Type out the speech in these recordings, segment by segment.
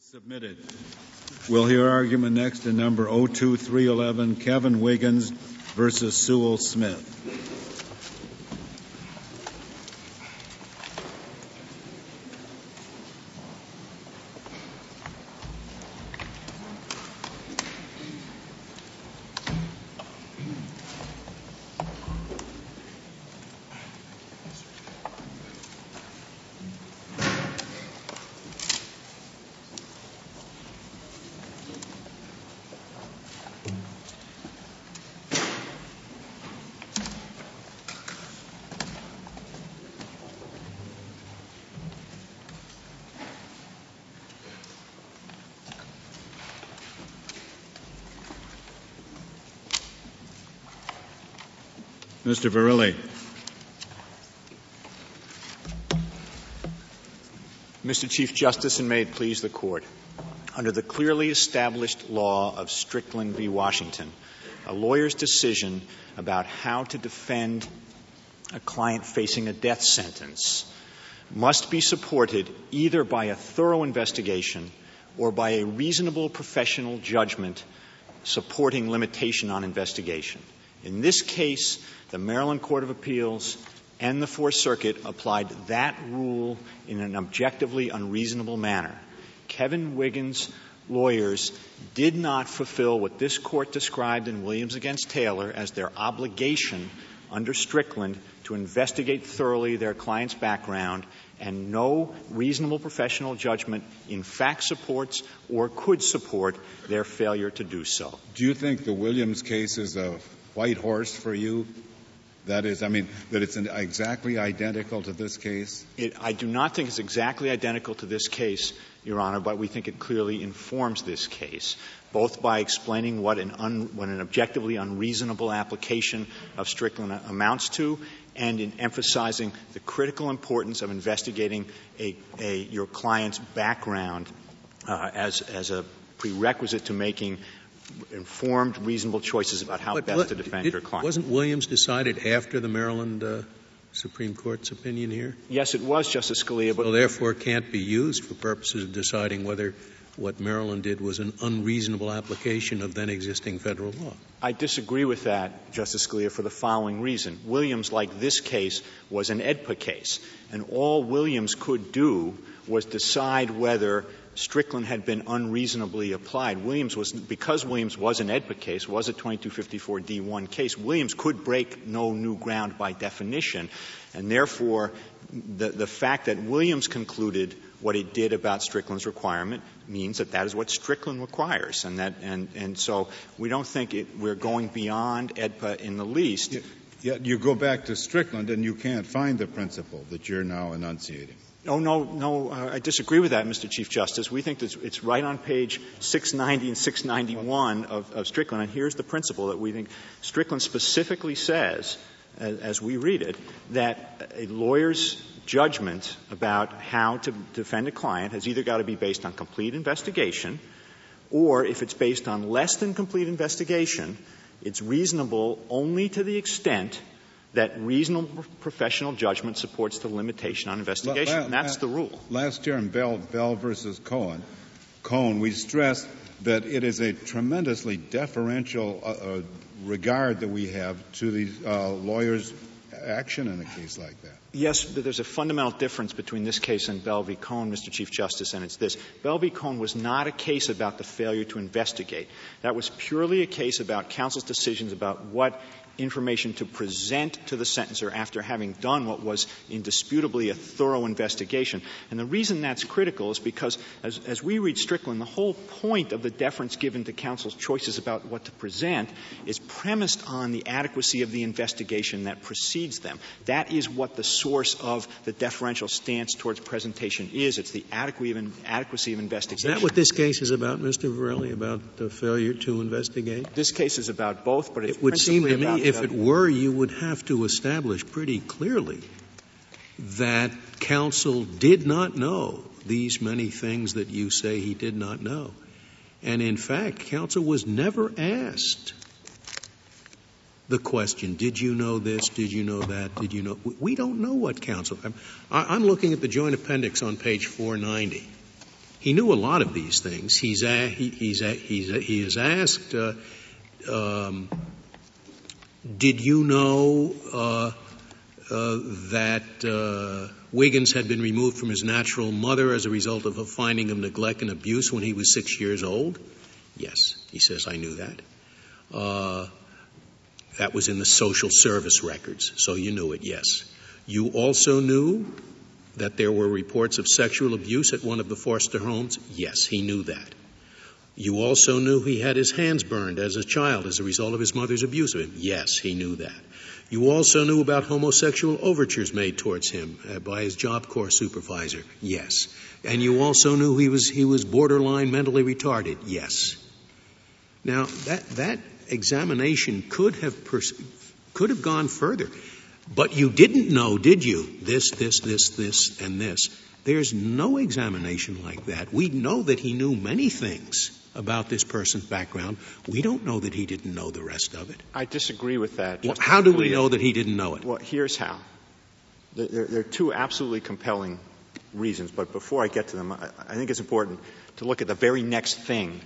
Submitted. We'll hear argument next in number 02311, Kevin Wiggins versus Sewall Smith. Mr. Verrilli. Mr. Chief Justice, and may it please the Court. Under the clearly established law of Strickland v. Washington, a lawyer's decision about how to defend a client facing a death sentence must be supported either by a thorough investigation or by a reasonable professional judgment supporting limitation on investigation. In this case, the Maryland Court of Appeals and the Fourth Circuit applied that rule in an objectively unreasonable manner. Kevin Wiggins' lawyers did not fulfill what this court described in Williams against Taylor as their obligation under Strickland to investigate thoroughly their client's background, and no reasonable professional judgment in fact supports or could support their failure to do so. Do you think the Williams case is a white horse for you? That is, I mean, that it's exactly identical to this case? It, I do not think it's exactly identical to this case, Your Honor, but we think it clearly informs this case, both by explaining what an, un, what an objectively unreasonable application of Strickland amounts to and in emphasizing the critical importance of investigating a, a, your client's background uh, as, as a prerequisite to making informed, reasonable choices about how but best what, to defend it, your client. Wasn't Williams decided after the Maryland uh, Supreme Court's opinion here? Yes, it was, Justice Scalia. But so therefore, can't be used for purposes of deciding whether what Maryland did was an unreasonable application of then existing federal law. I disagree with that, Justice Scalia, for the following reason. Williams, like this case, was an AEDPA case, and all Williams could do was decide whether Strickland had been unreasonably applied. Williams was, because Williams was an AEDPA case, was a 2254 D1 case, Williams could break no new ground by definition. And therefore, the, the fact that Williams concluded what it did about Strickland's requirement means that that is what Strickland requires. And that, and, and so we don't think it, we're going beyond AEDPA in the least. You go back to Strickland and you can't find the principle that you're now enunciating. Oh, no, no, uh, I disagree with that, Mr. Chief Justice. We think that it's right on page 690 and 691 of, of Strickland, and here's the principle that we think Strickland specifically says, as, as we read it, that a lawyer's judgment about how to defend a client has either got to be based on complete investigation, or if it's based on less than complete investigation, it's reasonable only to the extent that reasonable professional judgment supports the limitation on investigation. and that's the rule. Last year in Bell, Bell versus Cone, Cone, we stressed that it is a tremendously deferential uh, uh, regard that we have to the uh, lawyer's action in a case like that. Yes, but there's a fundamental difference between this case and Bell v. Cone, Mr. Chief Justice, and it's this. Bell v. Cone was not a case about the failure to investigate. That was purely a case about counsel's decisions about what information to present to the sentencer after having done what was indisputably a thorough investigation. And the reason that's critical is because, as, as we read Strickland, the whole point of the deference given to counsel's choices about what to present is premised on the adequacy of the investigation that precedes them. That is what the source of the deferential stance towards presentation is. It's the adequacy of, investigation. Is that what this case is about, Mr. Verrilli, about the failure to investigate? This case is about both, but it would seem to me if it were, you would have to establish pretty clearly that counsel did not know these many things that you say he did not know. And in fact, counsel was never asked the question, did you know this? Did you know that? Did you know? We don't know what counsel. I'm, looking at the joint appendix on page 490. he knew a lot of these things. He's he, he's a, he is asked, uh, um, did you know uh, uh, that uh, Wiggins had been removed from his natural mother as a result of a finding of neglect and abuse when he was six years old? Yes, he says, I knew that. That was in the social service records, so you knew it, yes. You also knew that there were reports of sexual abuse at one of the foster homes? Yes, he knew that. You also knew he had his hands burned as a child as a result of his mother's abuse of him? Yes, he knew that. You also knew about homosexual overtures made towards him uh, by his Job Corps supervisor? Yes. And you also knew he was, he was borderline mentally retarded? Yes. Now, that, that examination could have, pers- could have gone further. But you didn't know, did you? This, this, this, this, and this. There's no examination like that. We know that he knew many things about this person's background. We don't know that he didn't know the rest of it. I disagree with that. Well, how do we know that he didn't know it? Well, here's how. There, there, are two absolutely compelling reasons, but before I get to them, I, I think it's important to look at the very next thing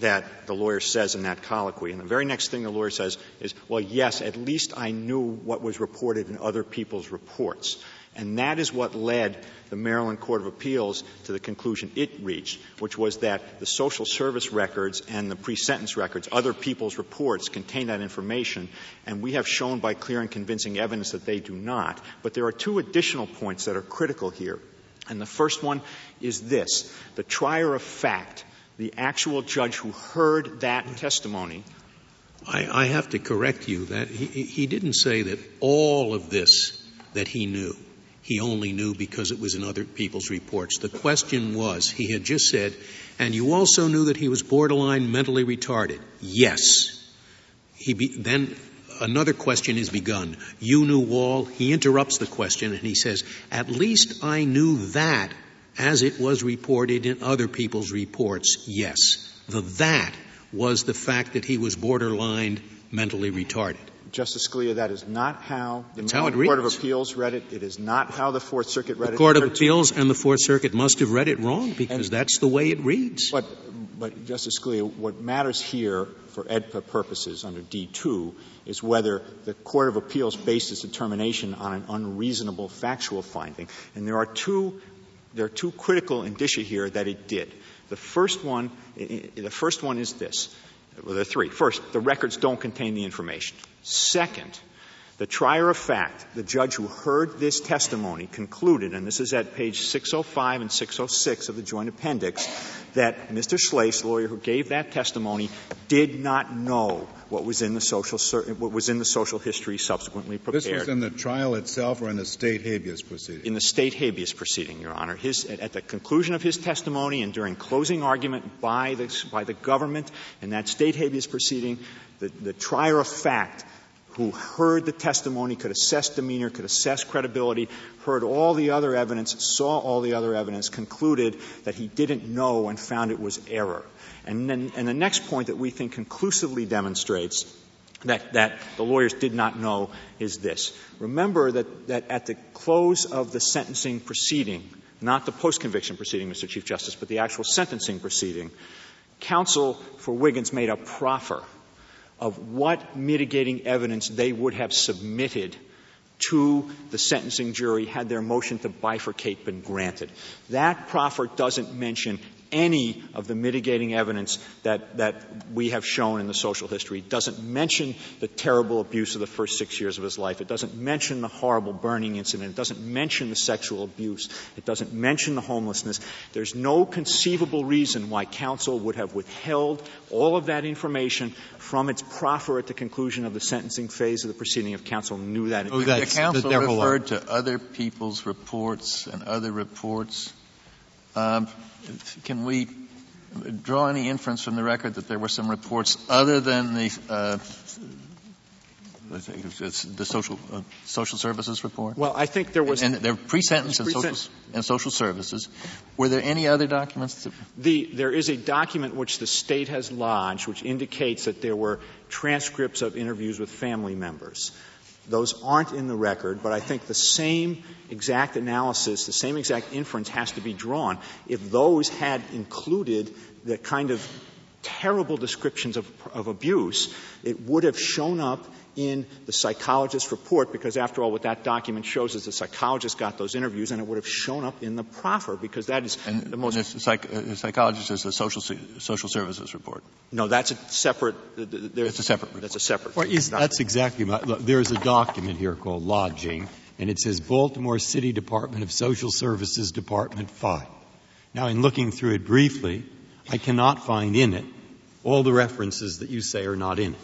that the lawyer says in that colloquy. And the very next thing the lawyer says is, well, yes, at least I knew what was reported in other people's reports. And that is what led the Maryland Court of Appeals to the conclusion it reached, which was that the social service records and the pre-sentence records, other people's reports, contain that information, and we have shown by clear and convincing evidence that they do not. But there are two additional points that are critical here. And the first one is this. The trier of fact, the actual judge who heard that testimony, I, I have to correct you that he, he didn't say that all of this that he knew he only knew because it was in other people's reports. The question was, he had just said, and you also knew that he was borderline mentally retarded. Yes. He be, then another question is begun. You knew all. He interrupts the question and he says, at least I knew that as it was reported in other people's reports. Yes. The that was the fact that he was borderline mentally retarded. Justice Scalia, that is not how the how Court of Appeals read it. It is not how the Fourth Circuit read the it. The Court of Appeals and the Fourth Circuit must have read it wrong because and, that's the way it reads. But, but, Justice Scalia, what matters here for AEDPA purposes under D2 is whether the Court of Appeals based its determination on an unreasonable factual finding. And there are two, there are two critical indicia here that it did. The first one, the first one is this. Well, there are three. First, the records don't contain the information. Second, the trier of fact, the judge who heard this testimony, concluded, and this is at page 605 and 606 of the joint appendix, that Mr. Schlaich, lawyer who gave that testimony, did not know what was in the social what was in the social history subsequently prepared. This was in the trial itself or in the state habeas proceeding? In the state habeas proceeding, Your Honor. His, at the conclusion of his testimony and during closing argument by the, by the government in that state habeas proceeding, the, the trier of fact who heard the testimony, could assess demeanor, could assess credibility, heard all the other evidence, saw all the other evidence, concluded that he didn't know and found it was error. And then, and the next point that we think conclusively demonstrates that, that the lawyers did not know is this. Remember that, that at the close of the sentencing proceeding, not the post-conviction proceeding, Mr. Chief Justice, but the actual sentencing proceeding, counsel for Wiggins made a proffer of what mitigating evidence they would have submitted to the sentencing jury had their motion to bifurcate been granted. That proffer doesn't mention any of the mitigating evidence that, that we have shown in the social history. It doesn't mention the terrible abuse of the first six years of his life. It doesn't mention the horrible burning incident. It doesn't mention the sexual abuse. It doesn't mention the homelessness. There's no conceivable reason why counsel would have withheld all of that information from its proffer at the conclusion of the sentencing phase of the proceeding if counsel knew that. Oh, the counsel referred to other people's reports and other reports. Um, can we draw any inference from the record that there were some reports other than the uh, the social uh, social services report? Well, I think there was. And, and there pre-sentence and social and social services. Were there any other documents? That... The there is a document which the state has lodged, which indicates that there were transcripts of interviews with family members. Those aren't in the record, but I think the same exact analysis, the same exact inference has to be drawn. If those had included the kind of terrible descriptions of, of abuse, it would have shown up in the psychologist's report because after all what that document shows is the psychologist got those interviews and it would have shown up in the proffer because that is and, the most and the, psych, the psychologist is a social social services report. No that's a separate it's a separate report. that's a separate well, is, that's exactly my, look, there's a document here called lodging and it says Baltimore City Department of Social Services Department 5 now in looking through it briefly I cannot find in it all the references that you say are not in it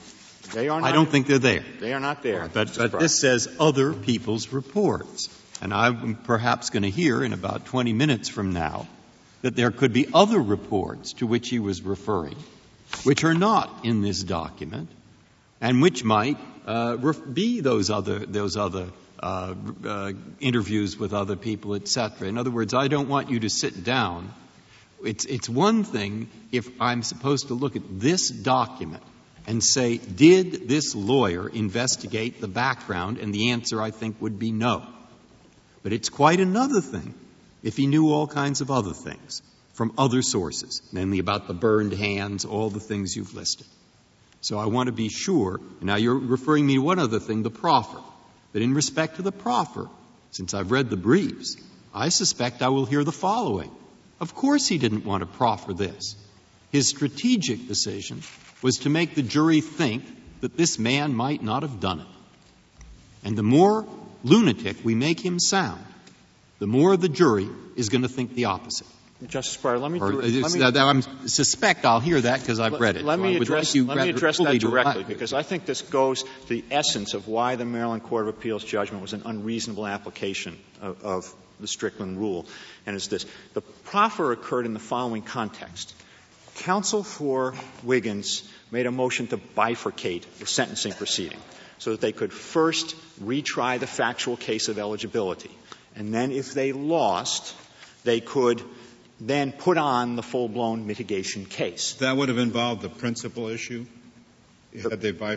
they are not. I don't think they're there. They are not there. But, but this says other people's reports. And I'm perhaps going to hear in about 20 minutes from now that there could be other reports to which he was referring, which are not in this document, and which might uh, be those other, those other uh, uh, interviews with other people, etc. In other words, I don't want you to sit down. It's, it's one thing if I'm supposed to look at this document and say, did this lawyer investigate the background? And the answer, I think, would be no. But it's quite another thing if he knew all kinds of other things from other sources, namely about the burned hands, all the things you've listed. So I want to be sure. Now you're referring me to one other thing, the proffer. But in respect to the proffer, since I've read the briefs, I suspect I will hear the following. Of course he didn't want to proffer this. His strategic decision was to make the jury think that this man might not have done it. And the more lunatic we make him sound, the more the jury is going to think the opposite. Justice Breyer, let me, or, do it. Uh, let me I suspect I'll hear that because I've read it. Let so me address, like let me address that directly because I think this goes to the essence of why the Maryland Court of Appeals judgment was an unreasonable application of, of the Strickland rule. And it's this. The proffer occurred in the following context. Counsel for Wiggins made a motion to bifurcate the sentencing proceeding so that they could first retry the factual case of eligibility. And then if they lost, they could then put on the full-blown mitigation case. That would have involved the principal issue? Had they uh,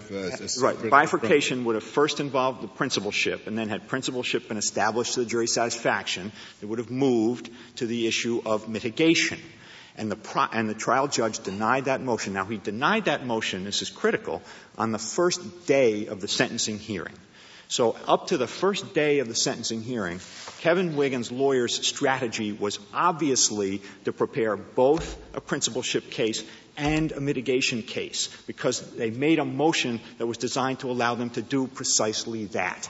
right. Bifurcation would have first involved the principalship, and then had principalship been established to the jury's satisfaction, it would have moved to the issue of mitigation. And the, pro- and the trial judge denied that motion. Now, he denied that motion, this is critical, on the first day of the sentencing hearing. So, up to the first day of the sentencing hearing, Kevin Wiggins' lawyer's strategy was obviously to prepare both a principalship case and a mitigation case because they made a motion that was designed to allow them to do precisely that.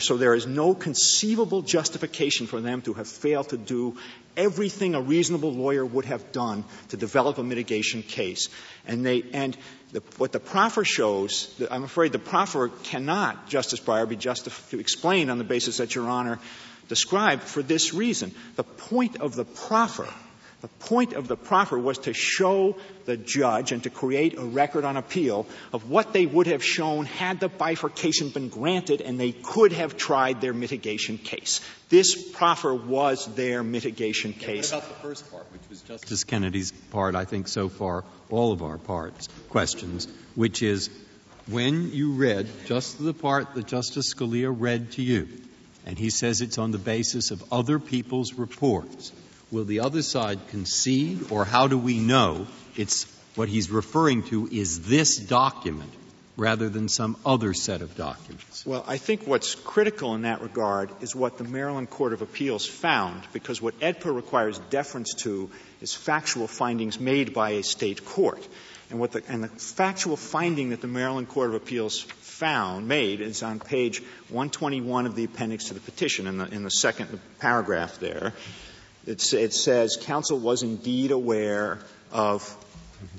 So there is no conceivable justification for them to have failed to do everything a reasonable lawyer would have done to develop a mitigation case. And they, and the, what the proffer shows, I'm afraid the proffer cannot, Justice Breyer, be justified to explain on the basis that Your Honor described for this reason. The point of the proffer the point of the proffer was to show the judge and to create a record on appeal of what they would have shown had the bifurcation been granted and they could have tried their mitigation case. This proffer was their mitigation case. Yeah, what about the first part, which was Justice Kennedy's part, I think so far, all of our parts, questions, which is when you read just the part that Justice Scalia read to you, and he says it's on the basis of other people's reports, Will the other side concede, or how do we know it's what he's referring to is this document rather than some other set of documents? Well, I think what's critical in that regard is what the Maryland Court of Appeals found, because what AEDPA requires deference to is factual findings made by a state court. And, the, and the factual finding that the Maryland Court of Appeals found, made, is on page 121 of the appendix to the petition in the, in the second paragraph there. It, it says counsel was indeed aware of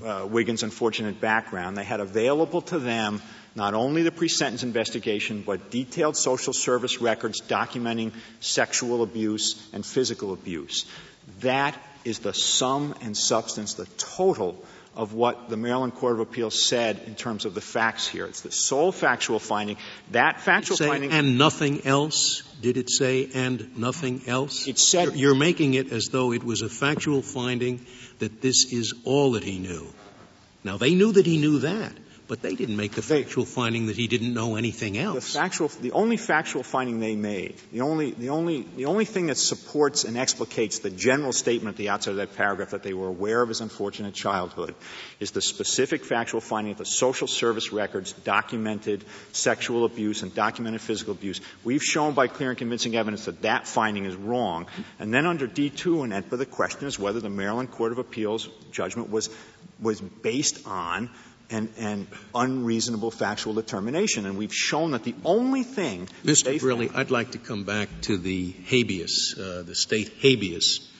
uh, Wiggins' unfortunate background. They had available to them not only the pre-sentence investigation, but detailed social service records documenting sexual abuse and physical abuse. That is the sum and substance, the total of what the Maryland Court of Appeals said in terms of the facts here. It's the sole factual finding. That factual say, finding. And nothing else? Did it say and nothing else? It said. You're, you're making it as though it was a factual finding that this is all that he knew. Now, they knew that he knew that, but they didn't make the factual finding that he didn't know anything else. The factual, the only factual finding they made, the only, the only, the only thing that supports and explicates the general statement at the outset of that paragraph that they were aware of his unfortunate childhood is the specific factual finding that the social service records documented sexual abuse and documented physical abuse. We've shown by clear and convincing evidence that that finding is wrong. And then under D2 and AEDPA, the question is whether the Maryland Court of Appeals judgment was, was based on an, an unreasonable factual determination. And we've shown that the only thing. Mr. Verrilli, I'd like to come back to the habeas, uh, the state habeas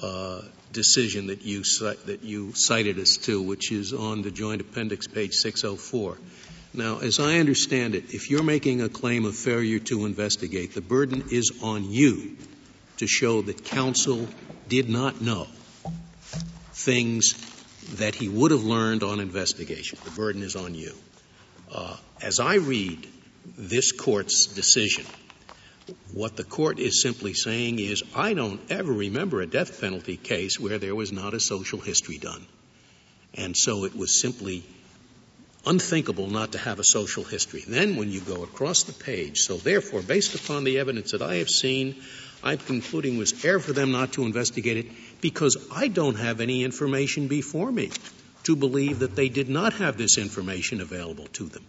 uh, decision that you, that you cited us to, which is on the joint appendix, page 604. Now, as I understand it, if you're making a claim of failure to investigate, the burden is on you to show that counsel did not know things that he would have learned on investigation. The burden is on you. Uh, as I read this court's decision, what the court is simply saying is, I don't ever remember a death penalty case where there was not a social history done. And so it was simply unthinkable not to have a social history. Then when you go across the page, so therefore, based upon the evidence that I have seen, I'm concluding was error for them not to investigate it because I don't have any information before me to believe that they did not have this information available to them.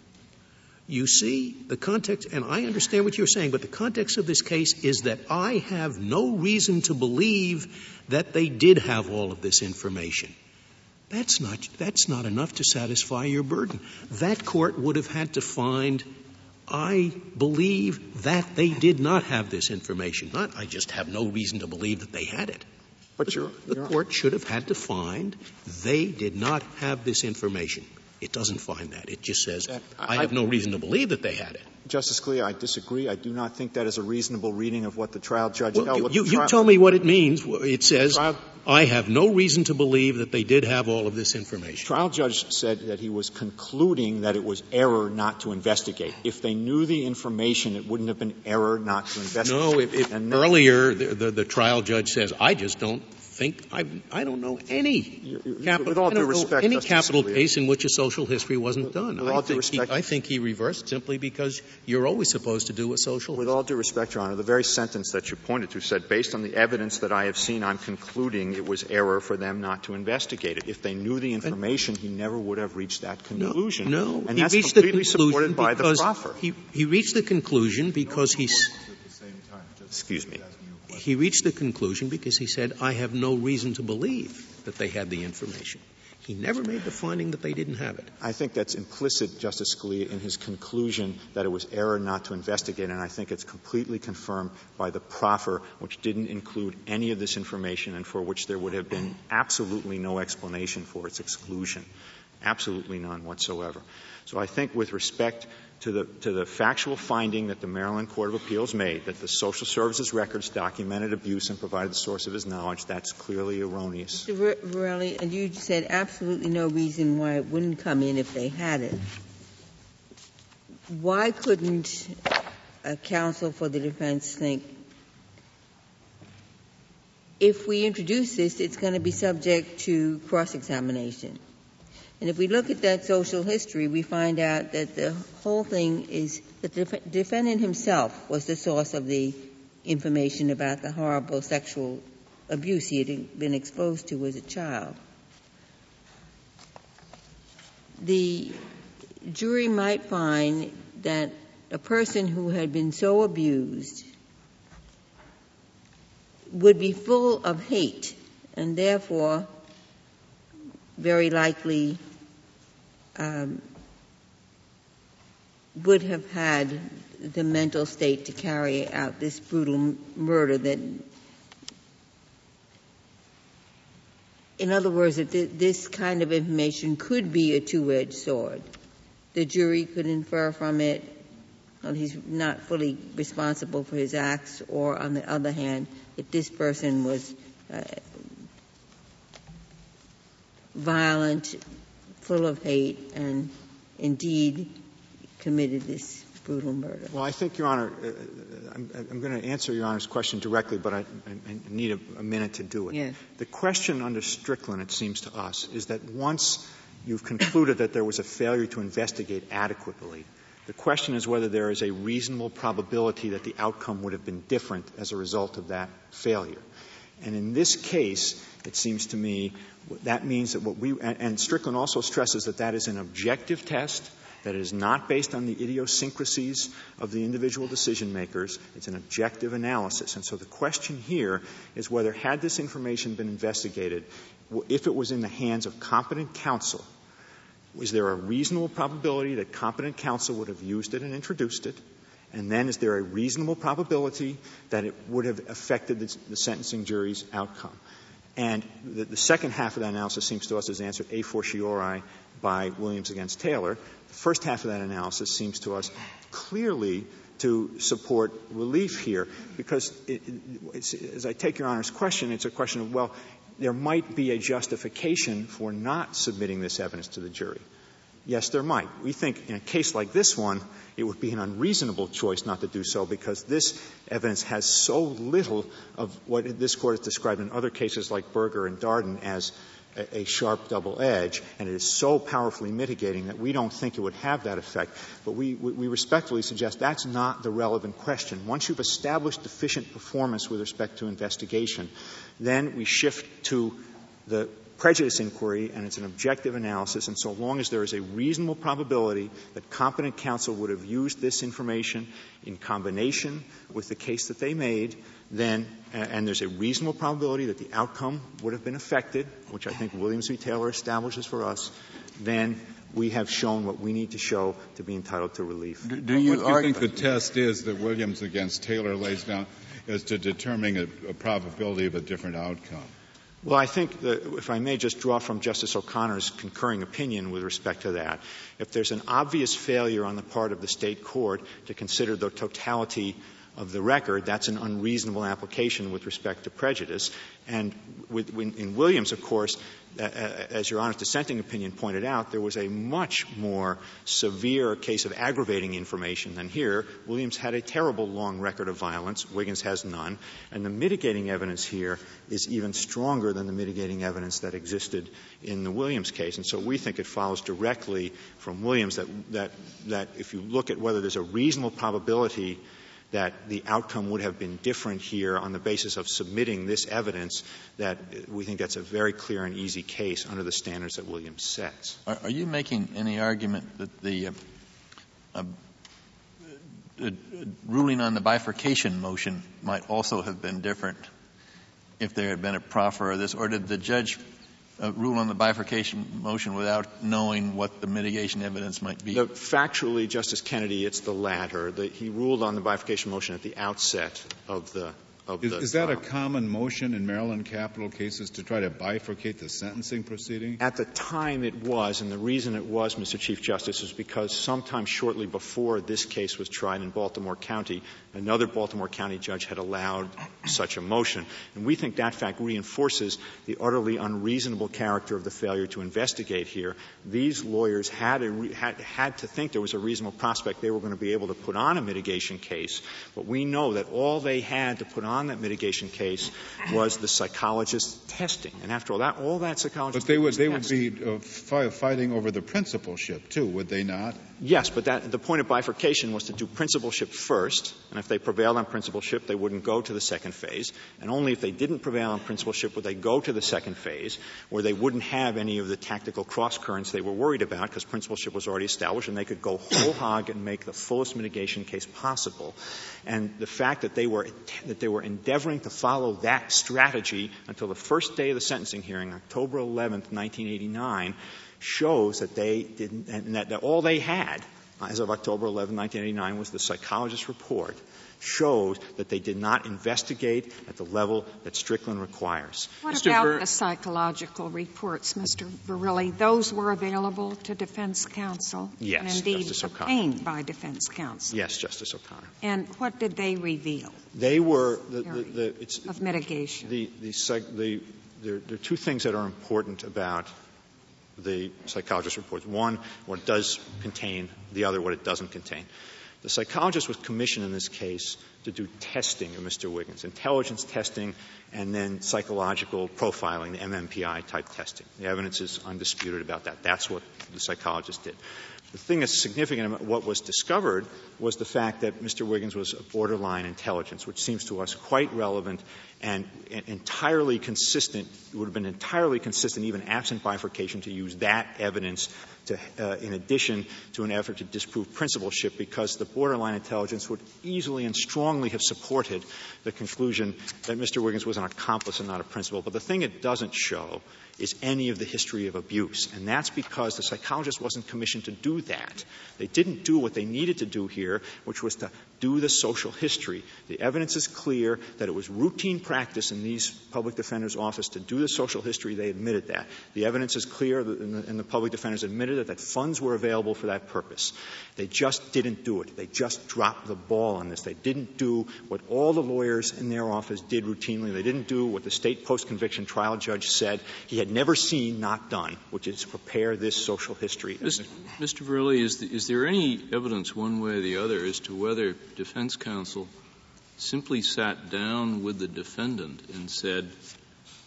You see, the context, and I understand what you're saying, but the context of this case is that I have no reason to believe that they did have all of this information. That's not, that's not enough to satisfy your burden. That court would have had to find, I believe that they did not have this information. Not, I just have no reason to believe that they had it. But the, the court should have had to find they did not have this information. It doesn't find that. It just says, I, I have no reason to believe that they had it. Justice Scalia, I disagree. I do not think that is a reasonable reading of what the trial judge well, held. You, you, you, tell me what it means. It says, trial, I have no reason to believe that they did have all of this information. Trial judge said that he was concluding that it was error not to investigate. If they knew the information, it wouldn't have been error not to investigate. No, if, if earlier the, the, the trial judge says, I just don't think I, I don't know any capital, with all due respect, any Justice capital Scalia. case in which a social history wasn't done. With I all due think, he, respect- I think he reversed simply because you're always supposed to do a social. With all due respect, Your Honor, the very sentence that you pointed to said, based on the evidence that I have seen, I'm concluding it was error for them not to investigate it. If they knew the information, he never would have reached that conclusion. No, no and he that's reached completely the conclusion supported by the because proffer. he, he reached the conclusion because he's. Excuse me. He reached the conclusion because he said, I have no reason to believe that they had the information. He never made the finding that they didn't have it. I think that's implicit, Justice Scalia, in his conclusion that it was error not to investigate, and I think it's completely confirmed by the proffer, which didn't include any of this information and for which there would have been absolutely no explanation for its exclusion. Absolutely none whatsoever. So I think with respect to the, to the factual finding that the Maryland Court of Appeals made that the social services records documented abuse and provided the source of his knowledge, that's clearly erroneous. Mr. And you said absolutely no reason why it wouldn't come in if they had it. Why couldn't a counsel for the defense think, if we introduce this, it's going to be subject to cross-examination? And if we look at that social history, we find out that the whole thing is that the def- defendant himself was the source of the information about the horrible sexual abuse he had been exposed to as a child. The jury might find that a person who had been so abused would be full of hate and therefore very likely um, would have had the mental state to carry out this brutal murder that in other words that this kind of information could be a two-edged sword. The jury could infer from it well, he's not fully responsible for his acts or on the other hand that this person was uh, violent, full of hate, and indeed committed this brutal murder? Well, I think, Your Honor, uh, I'm, I'm, going to answer Your Honor's question directly, but I, I, I need a, a, minute to do it. Yes. The question under Strickland, it seems to us, is that once you've concluded that there was a failure to investigate adequately. The question is whether there is a reasonable probability that the outcome would have been different as a result of that failure. And in this case, it seems to me that means that what we, and Strickland also stresses that that is an objective test, that it is not based on the idiosyncrasies of the individual decision makers. It's an objective analysis. And so the question here is whether, had this information been investigated, if it was in the hands of competent counsel, was there a reasonable probability that competent counsel would have used it and introduced it? And then is there a reasonable probability that it would have affected the, the sentencing jury's outcome? And the, the, second half of that analysis seems to us is answered a fortiori by Williams against Taylor. The first half of that analysis seems to us clearly to support relief here because it, as I take Your Honor's question, it's a question of, well, there might be a justification for not submitting this evidence to the jury. Yes, there might. We think in a case like this one, it would be an unreasonable choice not to do so because this evidence has so little of what this court has described in other cases like Burger and Darden as a, a sharp double edge, and it is so powerfully mitigating that we don't think it would have that effect. But we, we respectfully suggest that's not the relevant question. Once you've established deficient performance with respect to investigation, then we shift to the prejudice inquiry, and it's an objective analysis, and so long as there is a reasonable probability that competent counsel would have used this information in combination with the case that they made, then, and there's a reasonable probability that the outcome would have been affected, which I think Williams v. Taylor establishes for us, then we have shown what we need to show to be entitled to relief. Do, do you, what do you think the test is that Williams against Taylor lays down as to determining a, a probability of a different outcome? Well, I think that if I may just draw from Justice O'Connor's concurring opinion with respect to that, if there's an obvious failure on the part of the state court to consider the totality of the record, that's an unreasonable application with respect to prejudice. And with, in Williams, of course, as Your Honor's dissenting opinion pointed out, there was a much more severe case of aggravating information than here. Williams had a terrible long record of violence. Wiggins has none. And the mitigating evidence here is even stronger than the mitigating evidence that existed in the Williams case. And so we think it follows directly from Williams that, that, that if you look at whether there's a reasonable probability that the outcome would have been different here on the basis of submitting this evidence, that we think that's a very clear and easy case under the standards that Williams sets. Are, you making any argument that the uh, uh, ruling on the bifurcation motion might also have been different if there had been a proffer of this, or did the judge rule on the bifurcation motion without knowing what the mitigation evidence might be? Factually, Justice Kennedy, it's the latter. The, he ruled on the bifurcation motion at the outset of the is, is, that a common motion in Maryland capital cases to try to bifurcate the sentencing proceeding? At the time it was, and the reason it was, Mr. Chief Justice, is because sometime shortly before this case was tried in Baltimore County, another Baltimore County judge had allowed such a motion. And we think that fact reinforces the utterly unreasonable character of the failure to investigate here. These lawyers had, a, had, had to think there was a reasonable prospect they were going to be able to put on a mitigation case, but we know that all they had to put on on that mitigation case was the psychologist's testing. And after all that, all that psychologist But they would, they would be uh, fi- fighting over the principalship too, would they not? Yes, but that, the point of bifurcation was to do principalship first, and if they prevailed on principalship, they wouldn't go to the second phase. And only if they didn't prevail on principalship would they go to the second phase, where they wouldn't have any of the tactical cross currents they were worried about, because principalship was already established, and they could go whole hog and make the fullest mitigation case possible. And the fact that they were that they were endeavoring to follow that strategy until the first day of the sentencing hearing, October 11th, 1989, shows that they didn't, and that, that all they had as of October 11, 1989 was the psychologist's report shows that they did not investigate at the level that Strickland requires. What Mr. about Ver- the psychological reports, Mr. Verrilli? Those were available to defense counsel? Yes, and indeed Justice obtained by defense counsel? Yes, Justice O'Connor. And what did they reveal? They were the, the, the it's of mitigation. The, the, the, there, there are two things that are important about the psychologist reports. One, what it does contain, the other, what it doesn't contain. The psychologist was commissioned in this case to do testing of Mr. Wiggins, intelligence testing and then psychological profiling, the MMPI type testing. The evidence is undisputed about that. That's what the psychologist did. The thing that's significant about what was discovered was the fact that Mr. Wiggins was a borderline intelligence, which seems to us quite relevant and, entirely consistent, would have been entirely consistent, even absent bifurcation, to use that evidence to, uh, in addition to an effort to disprove principalship, because the borderline intelligence would easily and strongly have supported the conclusion that Mr. Wiggins was an accomplice and not a principal. But the thing it doesn't show is any of the history of abuse. And that's because the psychologist wasn't commissioned to do that. They didn't do what they needed to do here, which was to do the social history. The evidence is clear that it was routine practice in these public defenders' office to do the social history. They admitted that. The evidence is clear, and the, public defenders admitted it, that funds were available for that purpose. They just didn't do it. They just dropped the ball on this. They didn't do what all the lawyers in their office did routinely. They didn't do what the state post-conviction trial judge said he had never seen not done, which is prepare this social history. Mr. Mr. Verrilli, is, the, is there any evidence one way or the other as to whether defense counsel simply sat down with the defendant and said,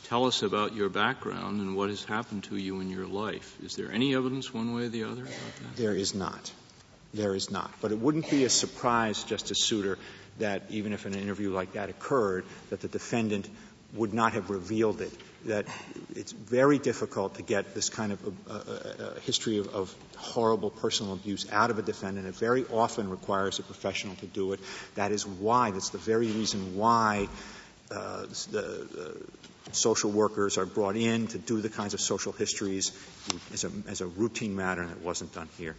tell us about your background and what has happened to you in your life. Is there any evidence one way or the other about that? There is not. There is not. But it wouldn't be a surprise, Justice Souter, that even if an interview like that occurred, that the defendant would not have revealed it. That it's very difficult to get this kind of a, a, a history of, of, horrible personal abuse out of a defendant. It very often requires a professional to do it. That is why, that's the very reason why uh, the uh, social workers are brought in to do the kinds of social histories as a, as a routine matter, and it wasn't done here.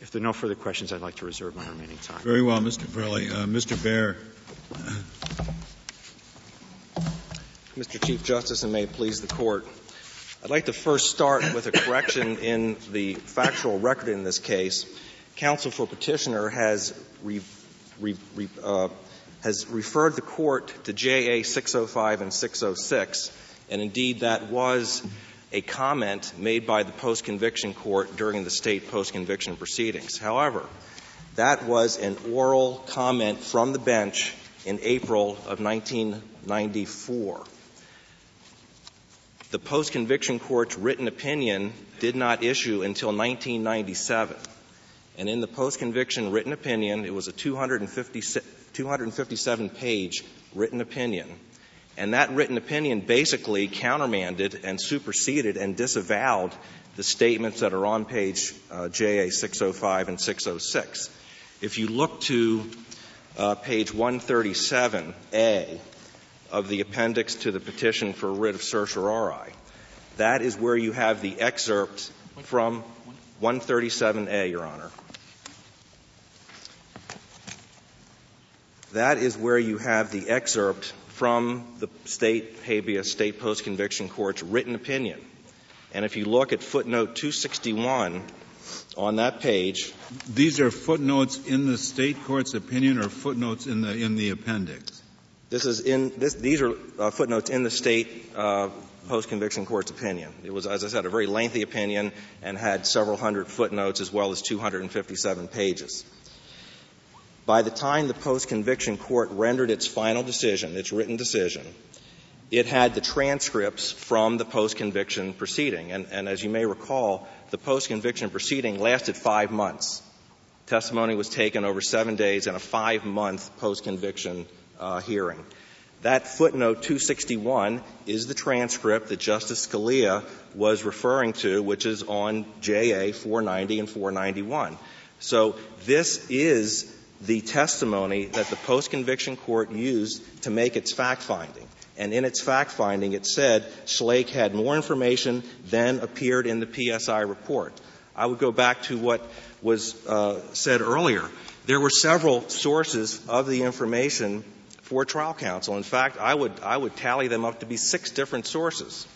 If there are no further questions, I'd like to reserve my remaining time. Very well, Mr. Verrilli. Uh, Mr. Bair. Mr. Chief Justice, and may it please the Court. I'd like to first start with a correction in the factual record in this case. Counsel for petitioner has, re, re, re, uh, has referred the court to JA 605 and 606, and indeed that was a comment made by the post-conviction court during the state post-conviction proceedings. However, that was an oral comment from the bench in April of 1994 the post-conviction court's written opinion did not issue until 1997. And in the post-conviction written opinion, it was a 257 page written opinion. And that written opinion basically countermanded and superseded and disavowed the statements that are on page uh, JA 605 and 606. If you look to uh, page 137A, of the appendix to the petition for writ of certiorari. That is where you have the excerpt from 137A, Your Honor. That is where you have the excerpt from the state habeas, state post conviction court's written opinion. And if you look at footnote 261 on that page. These are footnotes in the state court's opinion or footnotes in the, in the appendix? This is in this, these are uh, footnotes in the state uh, post-conviction court's opinion. It was, as I said, a very lengthy opinion and had several hundred footnotes as well as 257 pages. By the time the post-conviction court rendered its final decision, its written decision, it had the transcripts from the post-conviction proceeding. And, and as you may recall, the post-conviction proceeding lasted five months. Testimony was taken over seven days in a five-month post-conviction uh, hearing. That footnote 261 is the transcript that Justice Scalia was referring to, which is on JA 490 and 491. So this is the testimony that the post-conviction court used to make its fact finding. And in its fact finding, it said Schlaich had more information than appeared in the PSI report. I would go back to what was uh, said earlier. There were several sources of the information for trial counsel. In fact, I would, I would tally them up to be six different sources.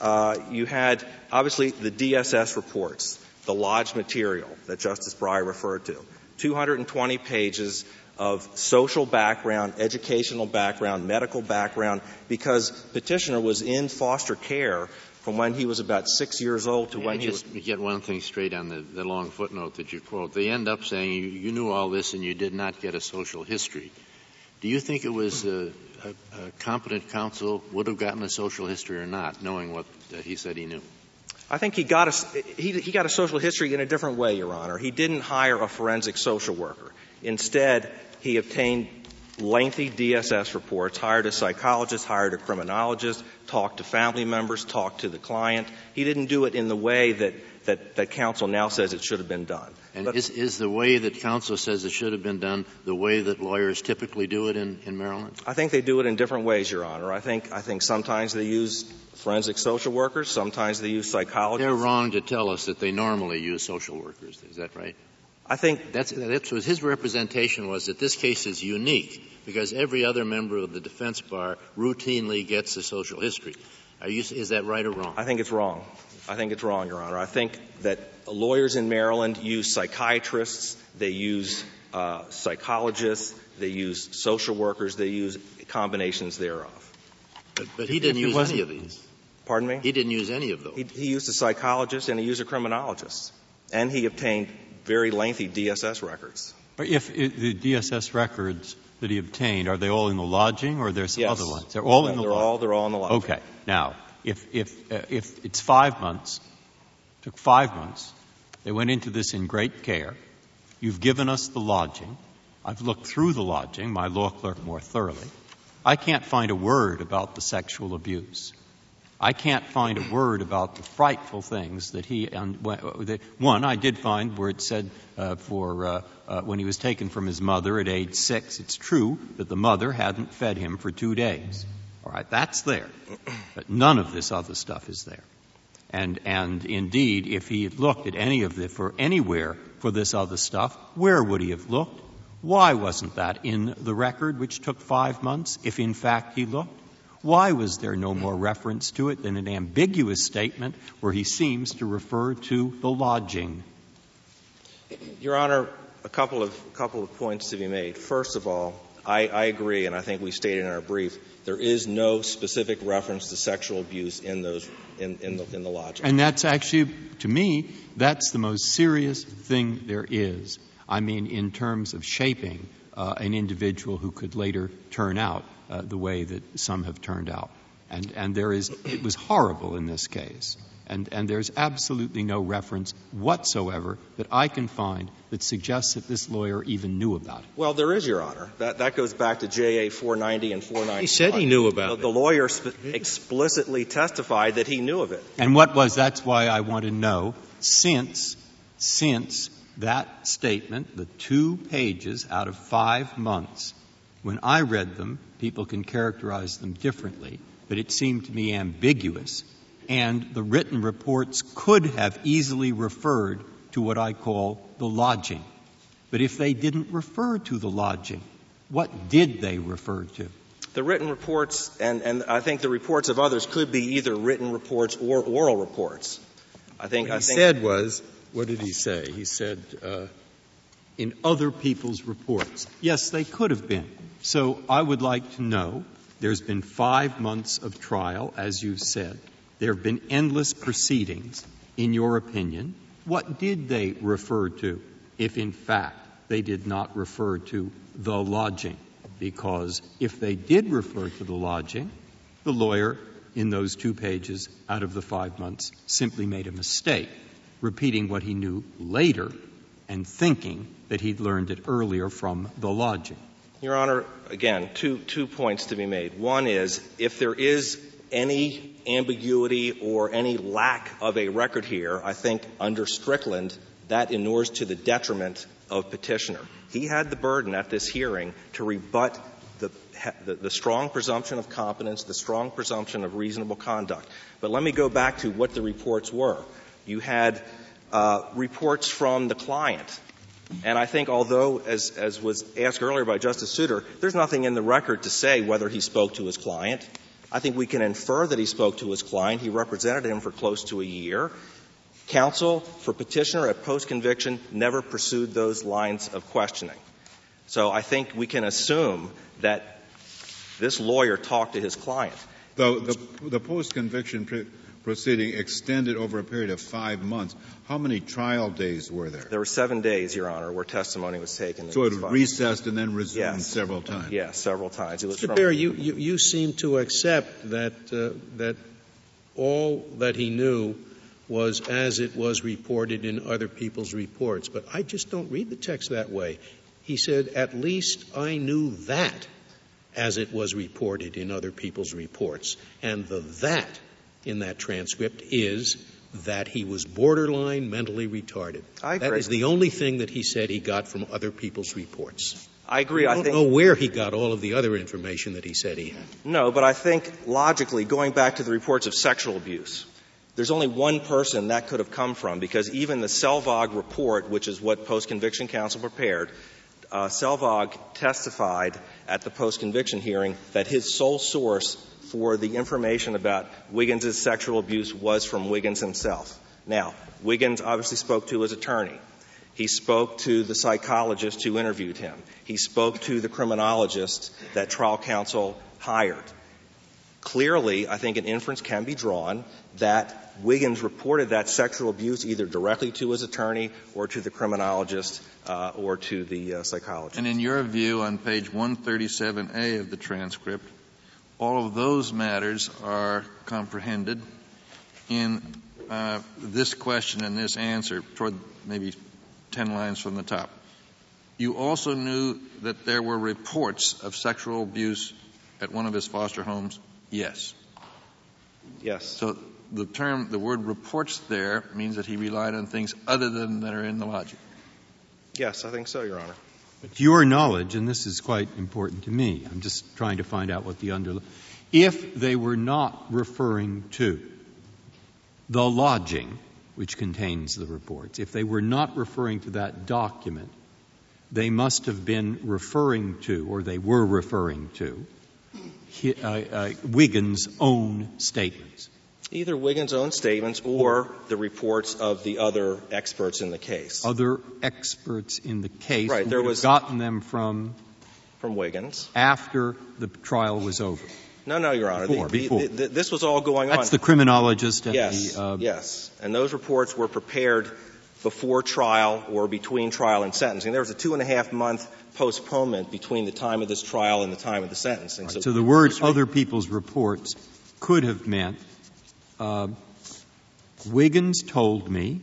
Uh, you had, obviously, the DSS reports, the lodge material that Justice Breyer referred to, 220 pages of social background, educational background, medical background, because petitioner was in foster care from when he was about six years old to when he was. Just get one thing straight on the, the long footnote that you quote. They end up saying you, you knew all this and you did not get a social history. Do you think it was a, competent counsel would have gotten a social history or not, knowing what he said he knew? I think he got a he, he got a social history in a different way, Your Honor. He didn't hire a forensic social worker. Instead, he obtained lengthy DSS reports, hired a psychologist, hired a criminologist, talked to family members, talked to the client. He didn't do it in the way that, that, that counsel now says it should have been done. And but, is, is the way that counsel says it should have been done the way that lawyers typically do it in, in Maryland? I think they do it in different ways, Your Honor. I think, I think sometimes they use forensic social workers, sometimes they use psychologists. They're wrong to tell us that they normally use social workers. Is that right? I think that's, that's what his representation was that this case is unique because every other member of the defense bar routinely gets a social history. You, is that right or wrong? I think it's wrong. I think it's wrong, Your Honor. I think that lawyers in Maryland use psychiatrists, they use uh, psychologists, they use social workers, they use combinations thereof. But, but he didn't use any of these. Pardon me? He didn't use any of those. He, he used a psychologist and he used a criminologist. And he obtained very lengthy DSS records. But if it, the DSS records that he obtained, are they all in the lodging or are there some yes. other ones? They're all no, in the they're lodging. All, they're all in the lodging. Okay. Now, if, if, uh, if it's five months, took five months, they went into this in great care, you've given us the lodging, I've looked through the lodging, my law clerk more thoroughly, I can't find a word about the sexual abuse. I can't find a word about the frightful things that he. and one, I did find where it said uh, for uh, uh, when he was taken from his mother at age six. It's true that the mother hadn't fed him for two days. All right, that's there, but none of this other stuff is there. And and indeed, if he had looked at any of the for anywhere for this other stuff, where would he have looked? Why wasn't that in the record, which took five months, if in fact he looked? Why was there no more reference to it than an ambiguous statement where he seems to refer to the lodging? Your Honor, a couple of, couple of points to be made. First of all, I, I agree, and I think we stated in our brief, there is no specific reference to sexual abuse in those in, in, the, in the lodging. And that's actually, to me, that's the most serious thing there is. I mean, in terms of shaping uh, an individual who could later turn out uh, the way that some have turned out. And, and there is, it was horrible in this case. And, and there's absolutely no reference whatsoever that I can find that suggests that this lawyer even knew about it. Well, there is, Your Honor. That, that goes back to JA 490 and 490. He said he knew about the, it. The lawyer sp- explicitly testified that he knew of it. And what was, that's why I want to know, since, since that statement, the two pages out of five months, when I read them, people can characterize them differently, but it seemed to me ambiguous. And the written reports could have easily referred to what I call the lodging. But if they didn't refer to the lodging, what did they refer to? The written reports, and, and I think the reports of others could be either written reports or oral reports. I think. What I he think said was, what did he say? He said, uh, in other people's reports. Yes, they could have been. So I would like to know there's been five months of trial, as you've said. There have been endless proceedings. In your opinion, what did they refer to if, in fact, they did not refer to the lodging? Because if they did refer to the lodging, the lawyer in those two pages out of the five months simply made a mistake, repeating what he knew later and thinking that he'd learned it earlier from the lodging. Your Honor, again, two, two points to be made. One is if there is any ambiguity or any lack of a record here, I think under Strickland, that inures to the detriment of petitioner. He had the burden at this hearing to rebut the, strong presumption of competence, the strong presumption of reasonable conduct. But let me go back to what the reports were. You had uh, reports from the client and I think although, as, as was asked earlier by Justice Souter, there's nothing in the record to say whether he spoke to his client. I think we can infer that he spoke to his client. He represented him for close to a year. Counsel for petitioner at post-conviction never pursued those lines of questioning. So I think we can assume that this lawyer talked to his client. The, post-conviction proceeding extended over a period of five months. How many trial days were there? There were seven days, Your Honor, where testimony was taken. So it was recessed and then resumed Yes. several times? Yes, several times. It was Mr. from- you, you, you seem to accept that, uh, that all that he knew was as it was reported in other people's reports. But I just don't read the text that way. He said, at least I knew that as it was reported in other people's reports. And the that in that transcript is that he was borderline mentally retarded. I agree. is the only thing that he said he got from other people's reports. I agree. I I don't know where he got all of the other information that he said he had. No, but I think logically, going back to the reports of sexual abuse, there's only one person that could have come from because even the Selvog report, which is what post-conviction counsel prepared, uh, Selvog testified at the post-conviction hearing that his sole source for the information about Wiggins' sexual abuse was from Wiggins himself. Now, Wiggins obviously spoke to his attorney. He spoke to the psychologist who interviewed him. He spoke to the criminologist that trial counsel hired. Clearly, I think an inference can be drawn that Wiggins reported that sexual abuse either directly to his attorney or to the criminologist uh, or to the uh, psychologist. And in your view, on page 137A of the transcript, all of those matters are comprehended in uh, this question and this answer toward maybe 10 lines from the top. You also knew that there were reports of sexual abuse at one of his foster homes? Yes. Yes. So the term, the word reports there means that he relied on things other than that are in the logic. Yes, I think so, Your Honor. To your knowledge, and this is quite important to me, I'm just trying to find out what the under, if they were not referring to the lodging, which contains the reports, if they were not referring to that document, they must have been referring to, or they were referring to, uh, uh, Wiggins' own statements. Either Wiggins' own statements or the reports of the other experts in the case. Other experts in the case Right, who there was- gotten them from From Wiggins. after the trial was over. No, no, Your Honor. Before, before. the- the- this was all going on. That's the criminologist yes, the. Uh, yes. And those reports were prepared before trial or between trial and sentencing. There was a two and a half month postponement between the time of this trial and the time of the sentencing. So the words other people's reports could have meant uh, Wiggins told me,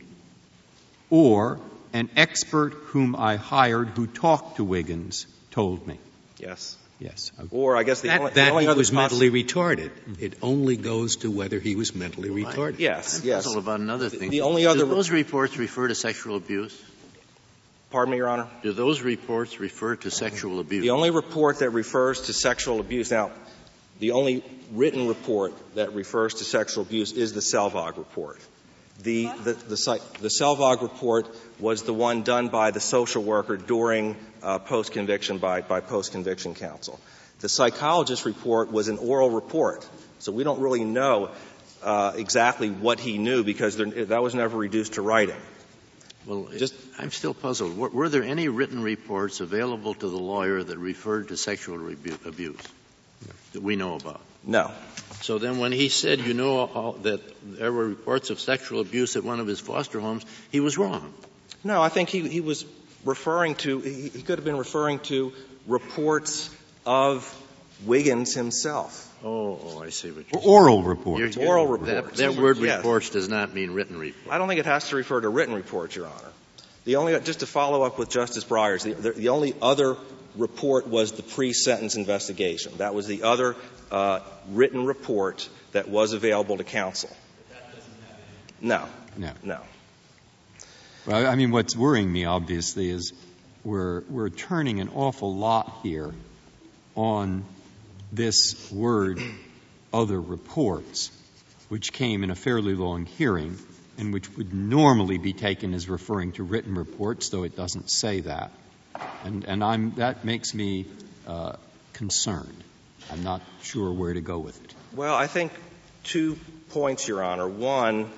or an expert whom I hired who talked to Wiggins told me. Yes. Yes. Okay. Or I guess the That, only, the that only he other was possi- mentally retarded. It only goes to whether he was mentally retarded. Yes, I'm yes. puzzled about another thing. the only other- Do those reports refer to sexual abuse? Pardon me, Your Honor? Do those reports refer to sexual abuse? The only report that refers to sexual abuse, now, the only written report that refers to sexual abuse is the Selvog report. The, the, the, the Selvog report was the one done by the social worker during uh, post-conviction by, by post-conviction counsel. The psychologist report was an oral report, so we don't really know uh, exactly what he knew because there, that was never reduced to writing. Well, Just- I'm still puzzled. Were, were there any written reports available to the lawyer that referred to sexual rebu- abuse that we know about? No. So then when he said, you know, all, that there were reports of sexual abuse at one of his foster homes, he was wrong. No, I think he, he was referring to, he, he could have been referring to reports of Wiggins himself. Oh, oh I see what you're Oral reports. You're- Oral that- reports. That, word Yes. reports does not mean written reports. I don't think it has to refer to written reports, Your Honor. The only, just to follow up with Justice Breyer's, the, the, the only other report was the pre-sentence investigation. That was the other uh, written report that was available to counsel. No, No. no. Well, I mean, what's worrying me, obviously, is we're, we're turning an awful lot here on this word, other reports, which came in a fairly long hearing and which would normally be taken as referring to written reports, though it doesn't say that. And, and I'm, that makes me uh, concerned. I'm not sure where to go with it. Well, I think two points, Your Honor. One,